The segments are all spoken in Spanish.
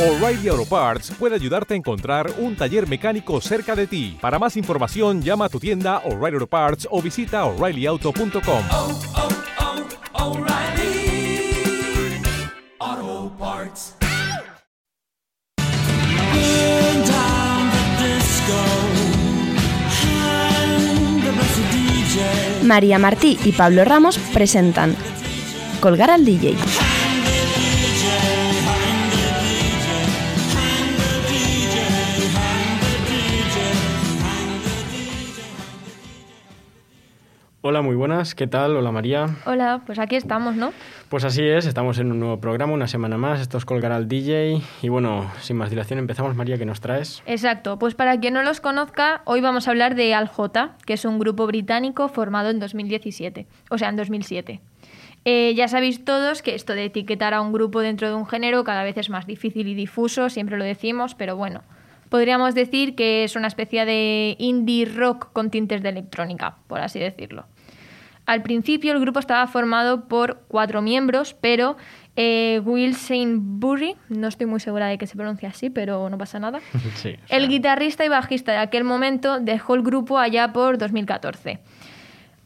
O'Reilly Auto Parts puede ayudarte a encontrar un taller mecánico cerca de ti. Para más información, llama a tu tienda O'Reilly Auto Parts o visita oreillyauto.com. oh, oh, DJ. María Martí y Pablo Ramos presentan Colgar al DJ. Hola, muy buenas, ¿qué tal? Hola María. Hola, pues aquí estamos, ¿no? Pues así es, estamos en un nuevo programa, una semana más, esto es Colgar al DJ y bueno, sin más dilación empezamos María, ¿qué nos traes? Exacto, pues para quien no los conozca, hoy vamos a hablar de Al J, que es un grupo británico formado en 2017, o sea, en 2007. Eh, ya sabéis todos que esto de etiquetar a un grupo dentro de un género cada vez es más difícil y difuso, siempre lo decimos, pero bueno, podríamos decir que es una especie de indie rock con tintes de electrónica, por así decirlo. Al principio el grupo estaba formado por cuatro miembros, pero eh, Will Saintbury, no estoy muy segura de que se pronuncia así, pero no pasa nada. sí. o El guitarrista y bajista de aquel momento dejó el grupo allá por 2014.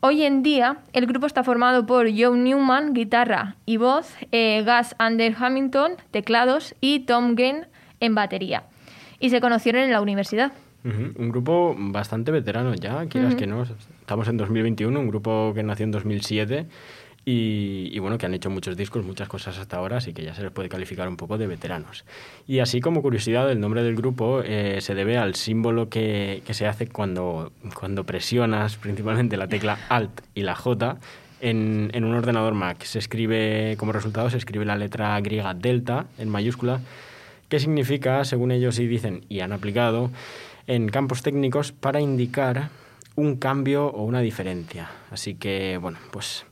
Hoy en día, el grupo está formado por Joe Newman, guitarra y voz, eh, Gus Ander Hamilton, teclados y Tom Gane en batería. Y se conocieron en la universidad. ujú, un grupo bastante veterano ya, quieras Ujú. que no, estamos en 2021, un grupo que nació en 2007 y, y bueno, que han hecho muchos discos, muchas cosas hasta ahora, así que ya se les puede calificar un poco de veteranos. Y así como curiosidad, el nombre del grupo eh, se debe al símbolo que, que se hace cuando, cuando presionas principalmente la tecla Alt y la J en, en un ordenador Mac. Se escribe, como resultado, se escribe la letra griega delta en mayúscula, que significa, según ellos sí dicen y han aplicado, en campos técnicos para indicar un cambio o una diferencia. Así que, bueno, pues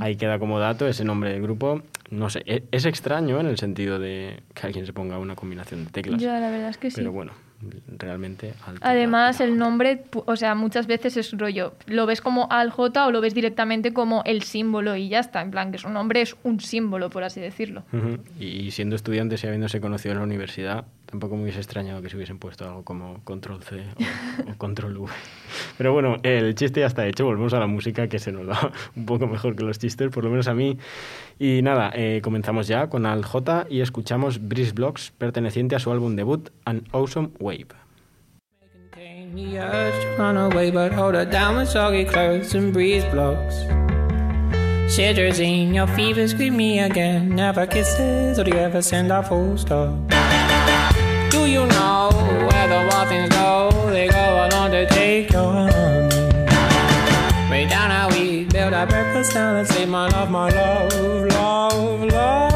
ahí queda como dato ese nombre del grupo. No sé, e- es extraño en el sentido de que alguien se ponga una combinación de teclas. Ya, la verdad es que sí. Pero bueno, realmente... y Además, el nombre, o sea, muchas veces es rollo, lo ves como al J o lo ves directamente como el símbolo y ya está, en plan que su nombre es un símbolo, por así decirlo. Y siendo estudiantes y habiéndose conocido en la universidad, tampoco me hubiese extrañado que se hubiesen puesto algo como Control C o, o Control V. Pero bueno, el chiste ya está hecho, volvemos a la música que se nos da un poco mejor que los chistes, por lo menos a mí. Y nada, eh, comenzamos ya con Al J y escuchamos Breeze Blocks, perteneciente a su álbum debut, An Awesome Wave. The urge to run away, but hold her down with soggy clothes and breeze blocks. Your fever scream me again. Never kisses, or do you ever send a full stop? Do you know where the wild things go? They go along to take your honey. Way down how we build our breakfast down and say, my love, my love, love, love.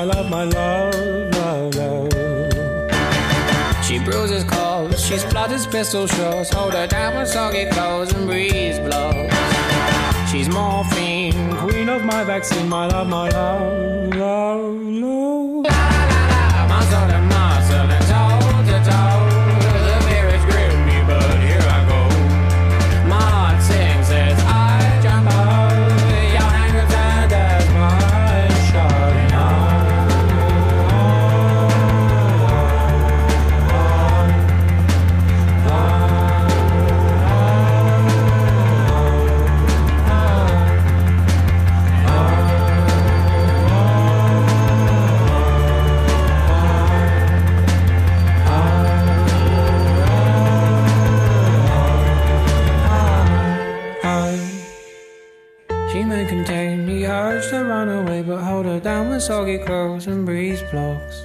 My love, my love, love, love. She bruises calls, she splutters pistol shots. Hold her down with soggy clothes and breeze blows. She's morphine, queen of my vaccine, my love, my love, love, love. She may contain the urge to run away, but hold her down with soggy clothes and breeze blocks.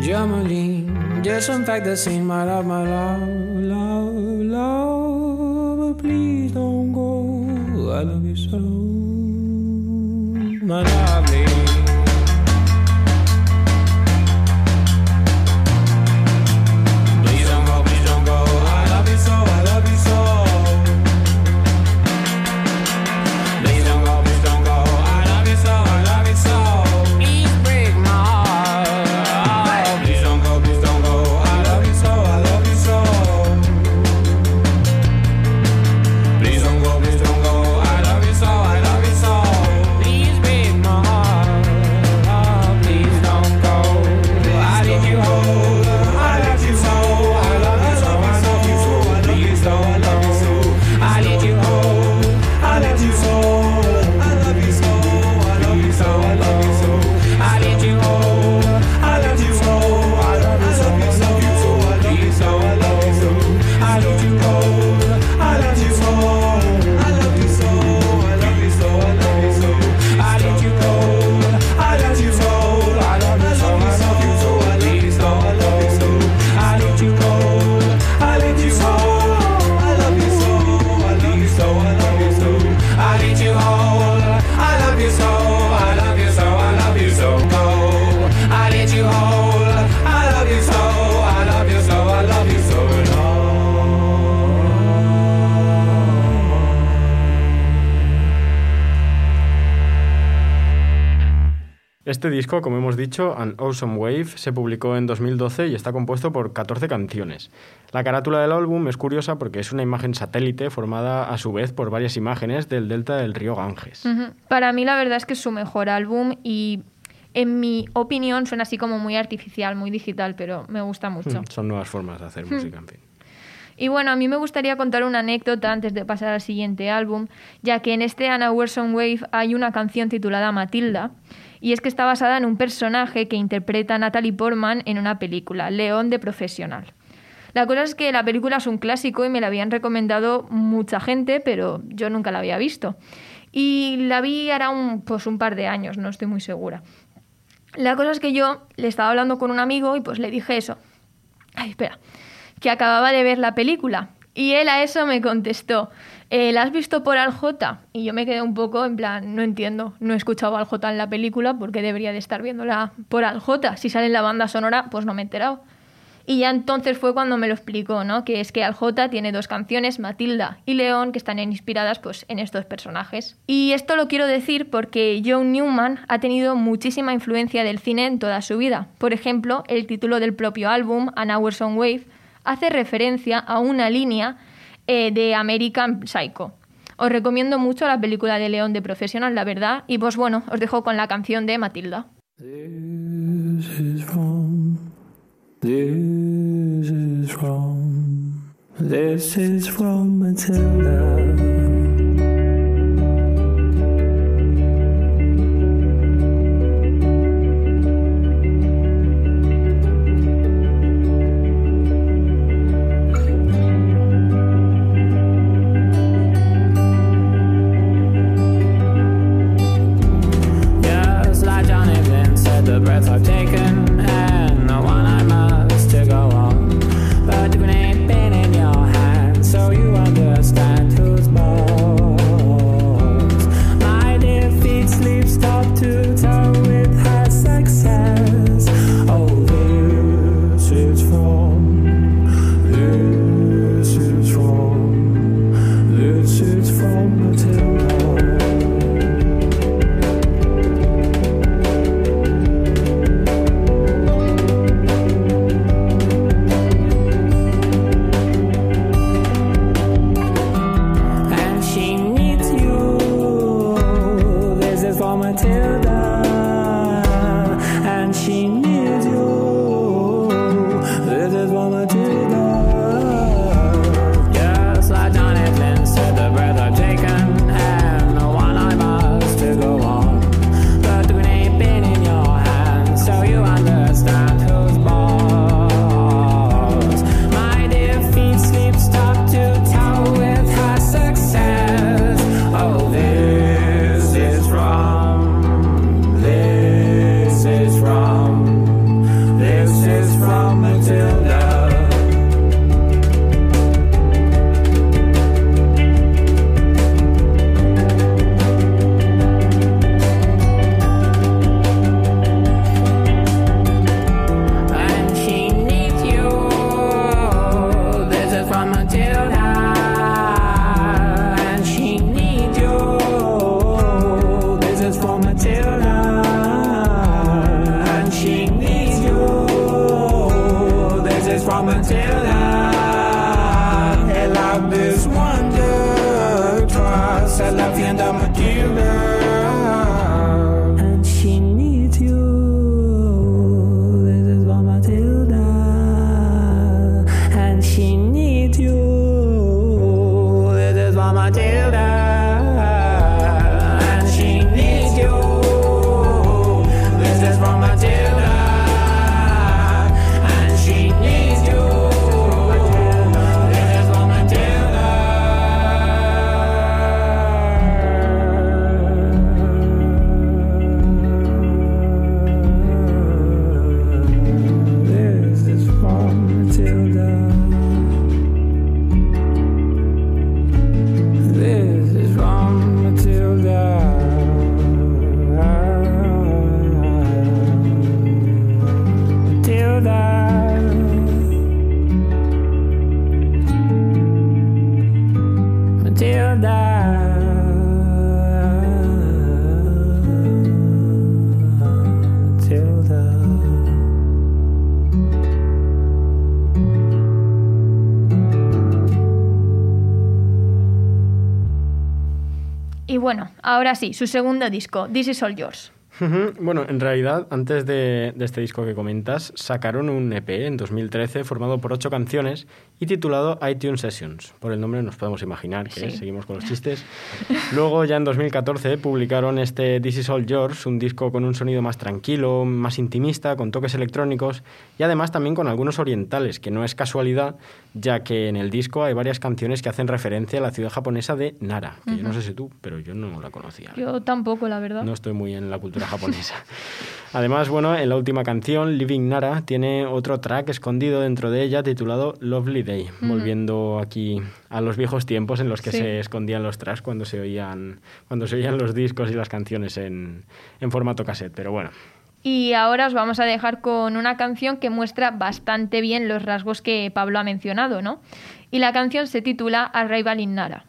Germaline, disinfect the scene, my love, my love, love, love. But please don't go. I love you so. my lovely. Disco, como hemos dicho, An Awesome Wave, se publicó en 2012 y está compuesto por 14 canciones. La carátula del álbum es curiosa porque es una imagen satélite formada a su vez por varias imágenes del delta del río Ganges. Para mí la verdad es que es su mejor álbum y en mi opinión suena así como muy artificial, muy digital, pero me gusta mucho. Mm, Son nuevas formas de hacer música, en fin. Y bueno, a mí me gustaría contar una anécdota antes de pasar al siguiente álbum, ya que en este Anna Werson Wave hay una canción titulada Matilda, y es que está basada en un personaje que interpreta Natalie Portman en una película, León de Profesional. La cosa es que la película es un clásico y me la habían recomendado mucha gente, pero yo nunca la había visto. Y la vi hará un, pues un par de años, no estoy muy segura. La cosa es que yo le estaba hablando con un amigo y pues le dije eso. Ay, espera. Que acababa de ver la película. Y él a eso me contestó, eh, ¿la has visto por Al J? Y yo me quedé un poco en plan, no entiendo, no he escuchado Al J en la película porque debería de estar viéndola por Al J. Si sale en la banda sonora, pues no me he enterado. Y ya entonces fue cuando me lo explicó, ¿no? Que es que Al J tiene dos canciones, Matilda y León, que están inspiradas pues, en estos personajes. Y esto lo quiero decir porque John Newman ha tenido muchísima influencia del cine en toda su vida. Por ejemplo, el título del propio álbum, An Hours on Wave, hace referencia a una línea eh, de American Psycho. Os recomiendo mucho la película de León de Profesional, la verdad, y pues bueno, os dejo con la canción de Matilda. she needs you. This is why Matilda. Ahora sí, su segundo disco, This Is All Yours. Bueno, en realidad, antes de, de este disco que comentas, sacaron un EP en 2013 formado por ocho canciones y titulado iTunes Sessions. Por el nombre nos podemos imaginar que Sí. seguimos con los chistes. Luego, ya en 2014, publicaron este This Is All Yours, un disco con un sonido más tranquilo, más intimista, con toques electrónicos y además también con algunos orientales, que no es casualidad, ya que en el disco hay varias canciones que hacen referencia a la ciudad japonesa de Nara, que yo no sé si tú, pero yo no la conocía. Yo tampoco, la verdad. No estoy muy en la cultura japonesa. Además, bueno, en la última canción, Living Nara, tiene otro track escondido dentro de ella titulado Lovely Day, volviendo aquí a los viejos tiempos en los que Sí. se escondían los tracks cuando se oían, cuando se oían los discos y las canciones en, en formato cassette. Pero bueno, Y ahora os vamos a dejar con una canción que muestra bastante bien los rasgos que Pablo ha mencionado, ¿no? Y la canción se titula Arrival in Nara.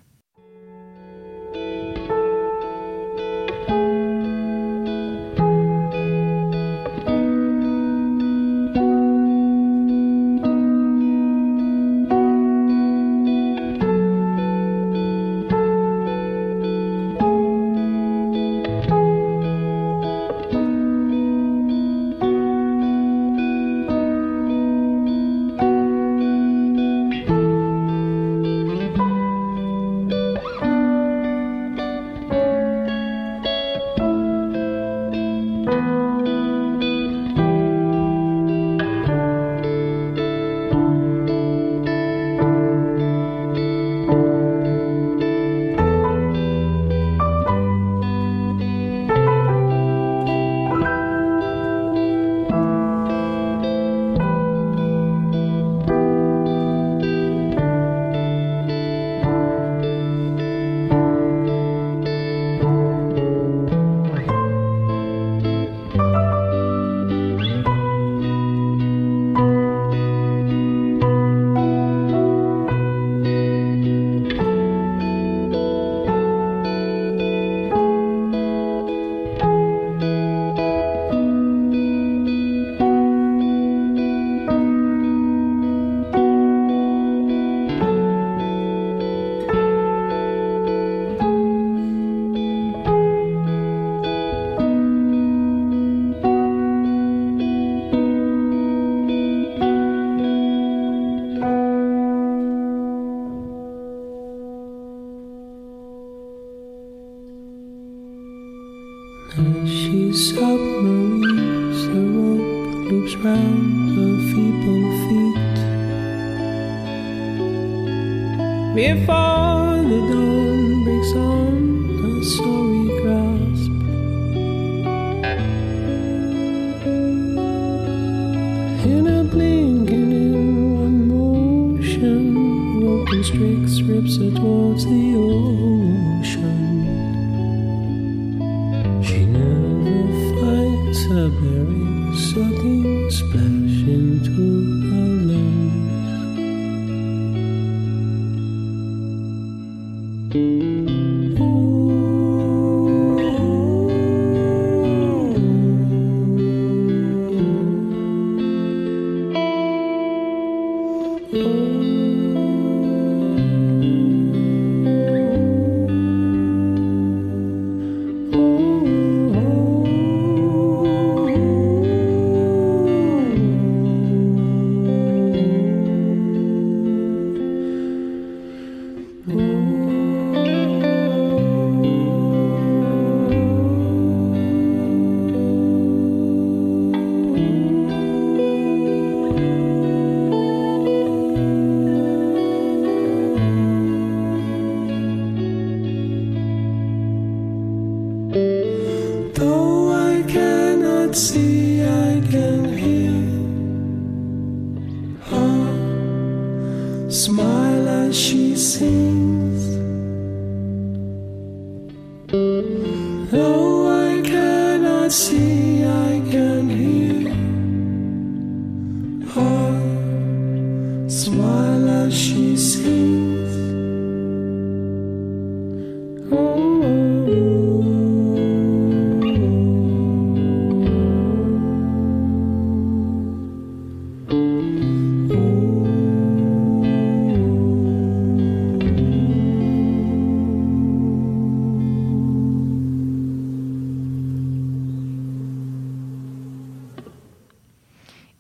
Música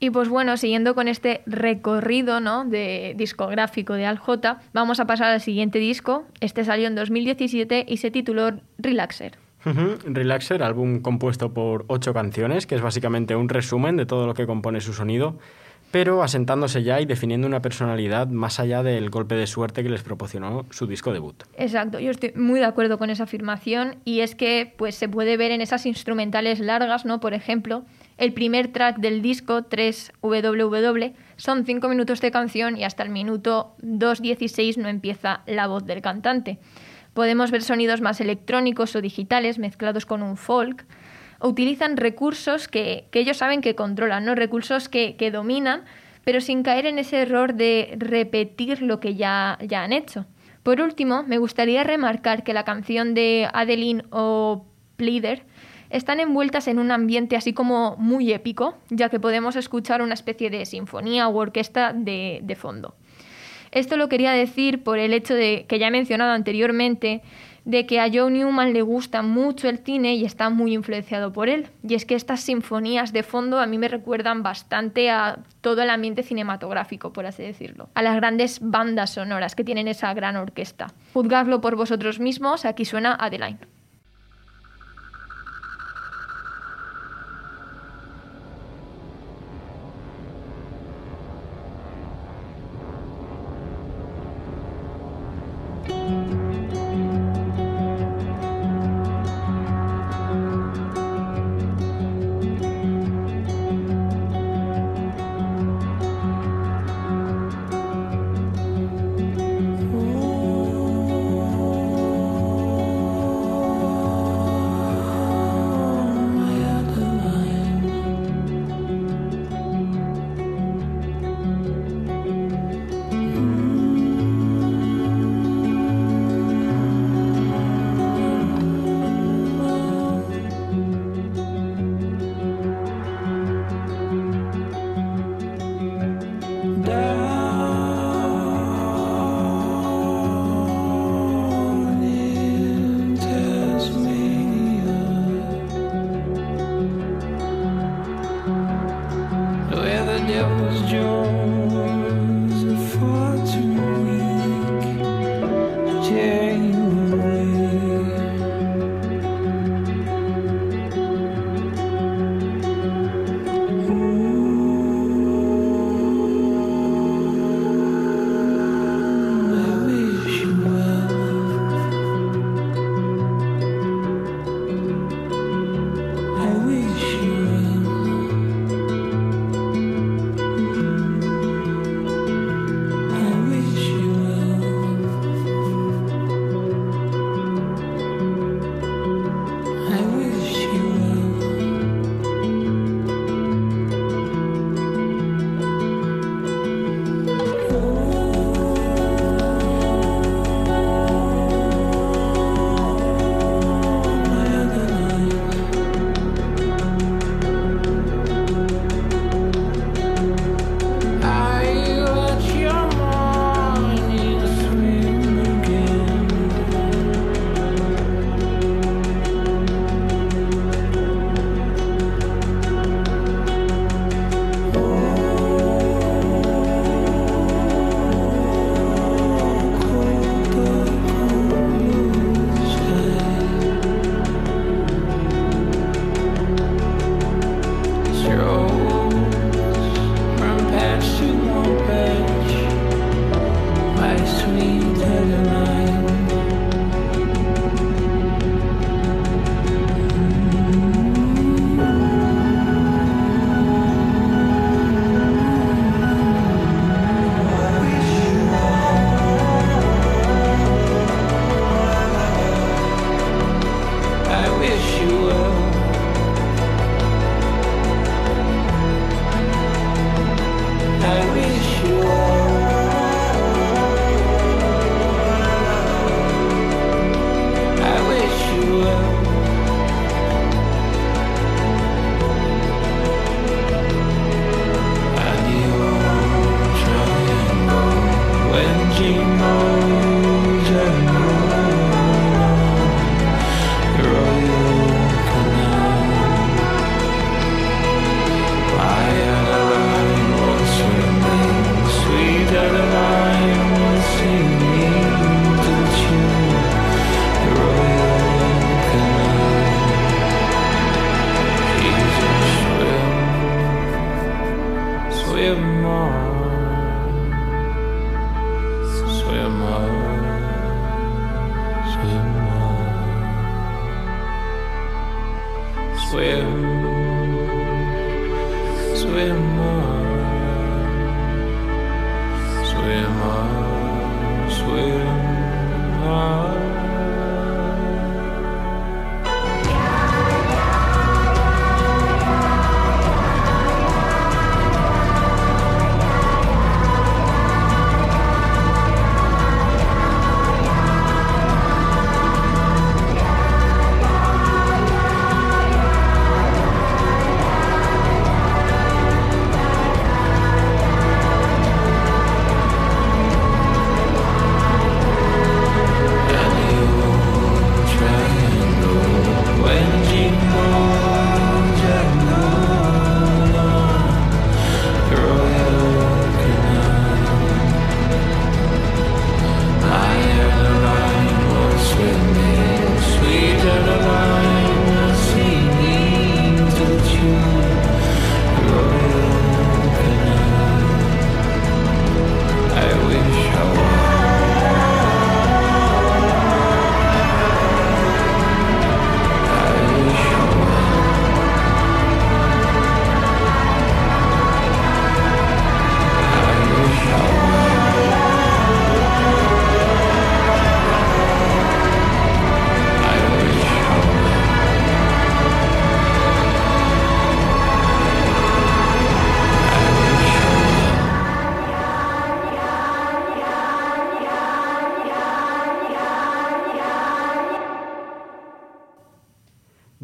Y pues bueno, siguiendo con este recorrido ¿no? de discográfico de Al J, vamos a pasar al siguiente disco. Este salió en 2017 y se tituló Relaxer. Relaxer, álbum compuesto por ocho canciones, que es básicamente un resumen de todo lo que compone su sonido, pero asentándose ya y definiendo una personalidad más allá del golpe de suerte que les proporcionó su disco debut. Exacto, yo estoy muy de acuerdo con esa afirmación y es que pues se puede ver en esas instrumentales largas, ¿no? Por ejemplo, el primer track del disco 3WW son 5 minutos de canción y hasta el minuto 2.16 no empieza la voz del cantante. Podemos ver sonidos más electrónicos o digitales mezclados con un folk. Utilizan recursos que, ellos saben que controlan, ¿no? recursos que, que dominan, pero sin caer en ese error de repetir lo que ya, ya han hecho. Por último, me gustaría remarcar que la canción de Adeline o Pleader están envueltas en un ambiente así como muy épico, ya que podemos escuchar una especie de sinfonía u orquesta de, de fondo. Esto lo quería decir por el hecho de que ya he mencionado anteriormente de que a Joe Newman le gusta mucho el cine y está muy influenciado por él. Y es que estas sinfonías de fondo a mí me recuerdan bastante a todo el ambiente cinematográfico, por así decirlo, a las grandes bandas sonoras que tienen esa gran orquesta. Juzgadlo por vosotros mismos, aquí suena Adeline.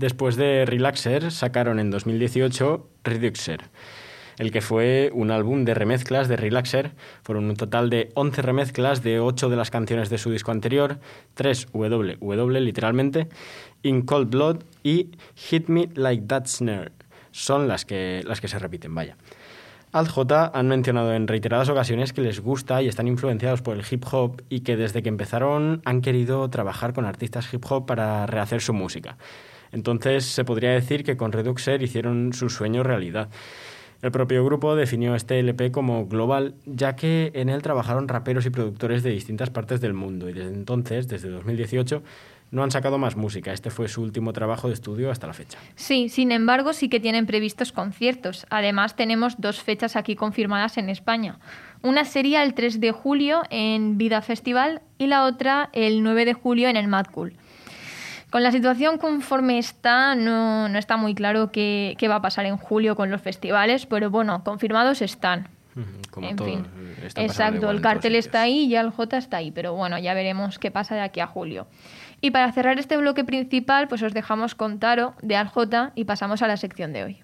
Después de Relaxer, sacaron en 2018 Reduxer, el que fue un álbum de remezclas de Relaxer. Fueron un total de 11 remezclas de 8 de las canciones de su disco anterior, 3 WW literalmente, In Cold Blood y Hit Me Like That Snare. Son las que, las que se repiten, vaya. Al J han mencionado en reiteradas ocasiones que les gusta y están influenciados por el hip hop y que desde que empezaron han querido trabajar con artistas hip hop para rehacer su música. Entonces se podría decir que con Reduxer hicieron su sueño realidad. El propio grupo definió este LP como global, ya que en él trabajaron raperos y productores de distintas partes del mundo y desde entonces, desde 2018, no han sacado más música. Este fue su último trabajo de estudio hasta la fecha. Sí, sin embargo, sí que tienen previstos conciertos. Además, tenemos dos fechas aquí confirmadas en España. Una sería el 3 de julio en Vida Festival y la otra el 9 de julio en el Mad Cool. Con la situación conforme está, no, no está muy claro qué, qué va a pasar en julio con los festivales, pero bueno, confirmados están. Como en todo, fin, pasando exacto, el cartel está ahí y ya el J está ahí, pero bueno, ya veremos qué pasa de aquí a julio. Y para cerrar este bloque principal, pues os dejamos con Taro de Al J y pasamos a la sección de hoy.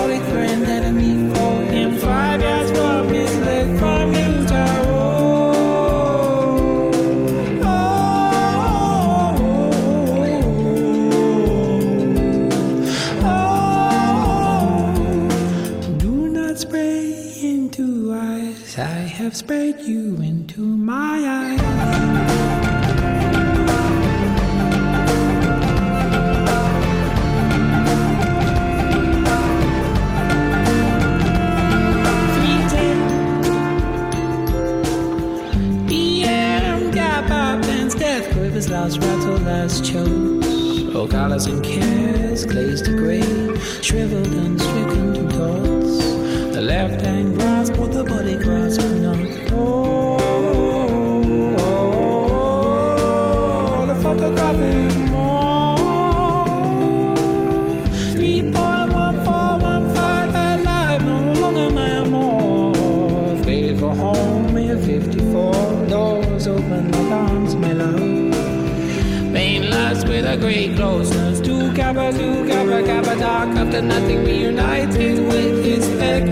closeness to Kappa, to Kappa, Kappa, dark after nothing reunited with his peck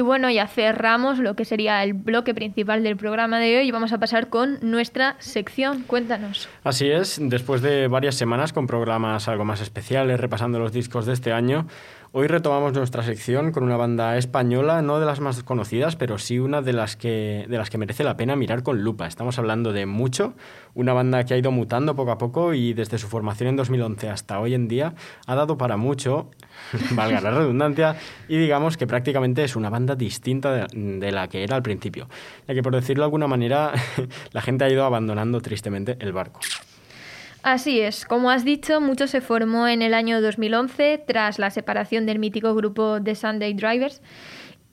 Y bueno, ya cerramos lo que sería el bloque principal del programa de hoy y vamos a pasar con nuestra sección. Cuéntanos. Así es, después de varias semanas con programas algo más especiales, repasando los discos de este año, hoy retomamos nuestra sección con una banda española, no de las más conocidas, pero sí una de las que, de las que merece la pena mirar con lupa. Estamos hablando de Mucho, una banda que ha ido mutando poco a poco y desde su formación en 2011 hasta hoy en día ha dado para mucho, valga la redundancia, y digamos que prácticamente es una banda distinta de, de la que era al principio, ya que por decirlo de alguna manera la gente ha ido abandonando tristemente el barco. Así es, como has dicho, Mucho se formó en el año 2011 tras la separación del mítico grupo The Sunday Drivers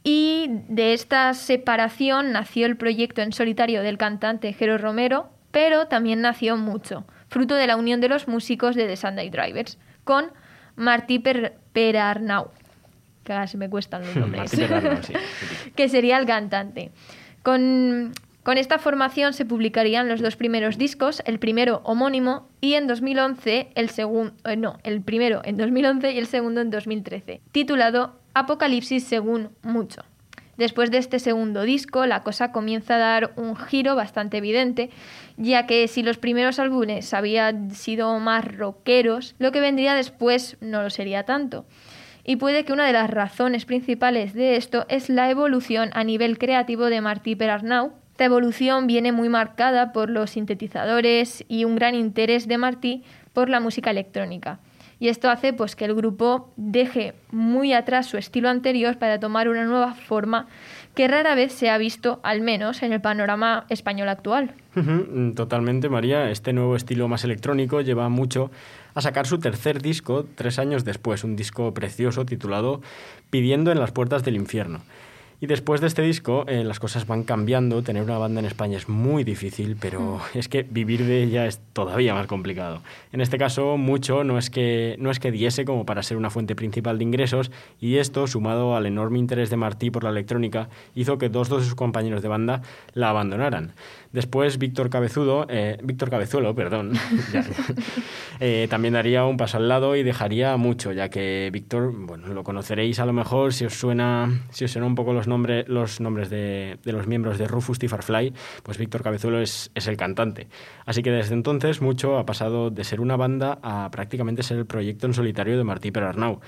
y de esta separación nació el proyecto en solitario del cantante Jero Romero, pero también nació Mucho, fruto de la unión de los músicos de The Sunday Drivers con Martí per Perarnau, que ahora se me cuestan los nombres, Martí Perarnau, sí. que sería el cantante. Con, con esta formación se publicarían los dos primeros discos, el primero homónimo y en 2011 el segundo, no, el primero en 2011 y el segundo en 2013, titulado Apocalipsis según mucho. Después de este segundo disco, la cosa comienza a dar un giro bastante evidente, ya que si los primeros álbumes habían sido más rockeros, lo que vendría después no lo sería tanto. Y puede que una de las razones principales de esto es la evolución a nivel creativo de Martí Perarnau. Esta evolución viene muy marcada por los sintetizadores y un gran interés de Martí por la música electrónica. Y esto hace pues, que el grupo deje muy atrás su estilo anterior para tomar una nueva forma que rara vez se ha visto, al menos en el panorama español actual. Ujú, Totalmente, María. Este nuevo estilo más electrónico lleva mucho a sacar su tercer disco tres años después, un disco precioso titulado Pidiendo en las puertas del infierno. Y después de este disco, eh, las cosas van cambiando. Tener una banda en España es muy difícil, pero es que vivir de ella es todavía más complicado. En este caso, mucho no es que no es que diese como para ser una fuente principal de ingresos, y esto, sumado al enorme interés de Martí por la electrónica, hizo que dos de sus compañeros de banda la abandonaran. Después, Víctor Cabezudo, eh, Víctor Cabezuelo, perdón, ya, eh, también daría un paso al lado y dejaría mucho, ya que Víctor, bueno, lo conoceréis a lo mejor si os suena, si os suena un poco los nombres, los nombres de, de los miembros de Rufus T. Farfly, pues Víctor Cabezuelo es, es el cantante. Así que desde entonces mucho ha pasado de ser una banda a prácticamente ser el proyecto en solitario de Martí Perarnau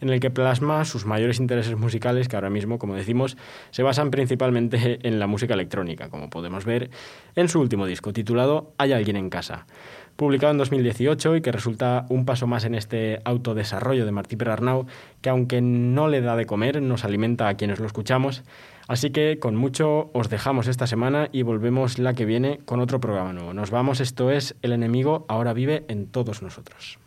en el que plasma sus mayores intereses musicales, que ahora mismo, como decimos, se basan principalmente en la música electrónica, como podemos ver en su último disco, titulado Hay alguien en casa, publicado en 2018 y que resulta un paso más en este autodesarrollo de Martí Perarnau, que aunque no le da de comer, nos alimenta a quienes lo escuchamos. Así que con mucho os dejamos esta semana y volvemos la que viene con otro programa nuevo. Nos vamos, esto es El enemigo ahora vive en todos nosotros.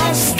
lost.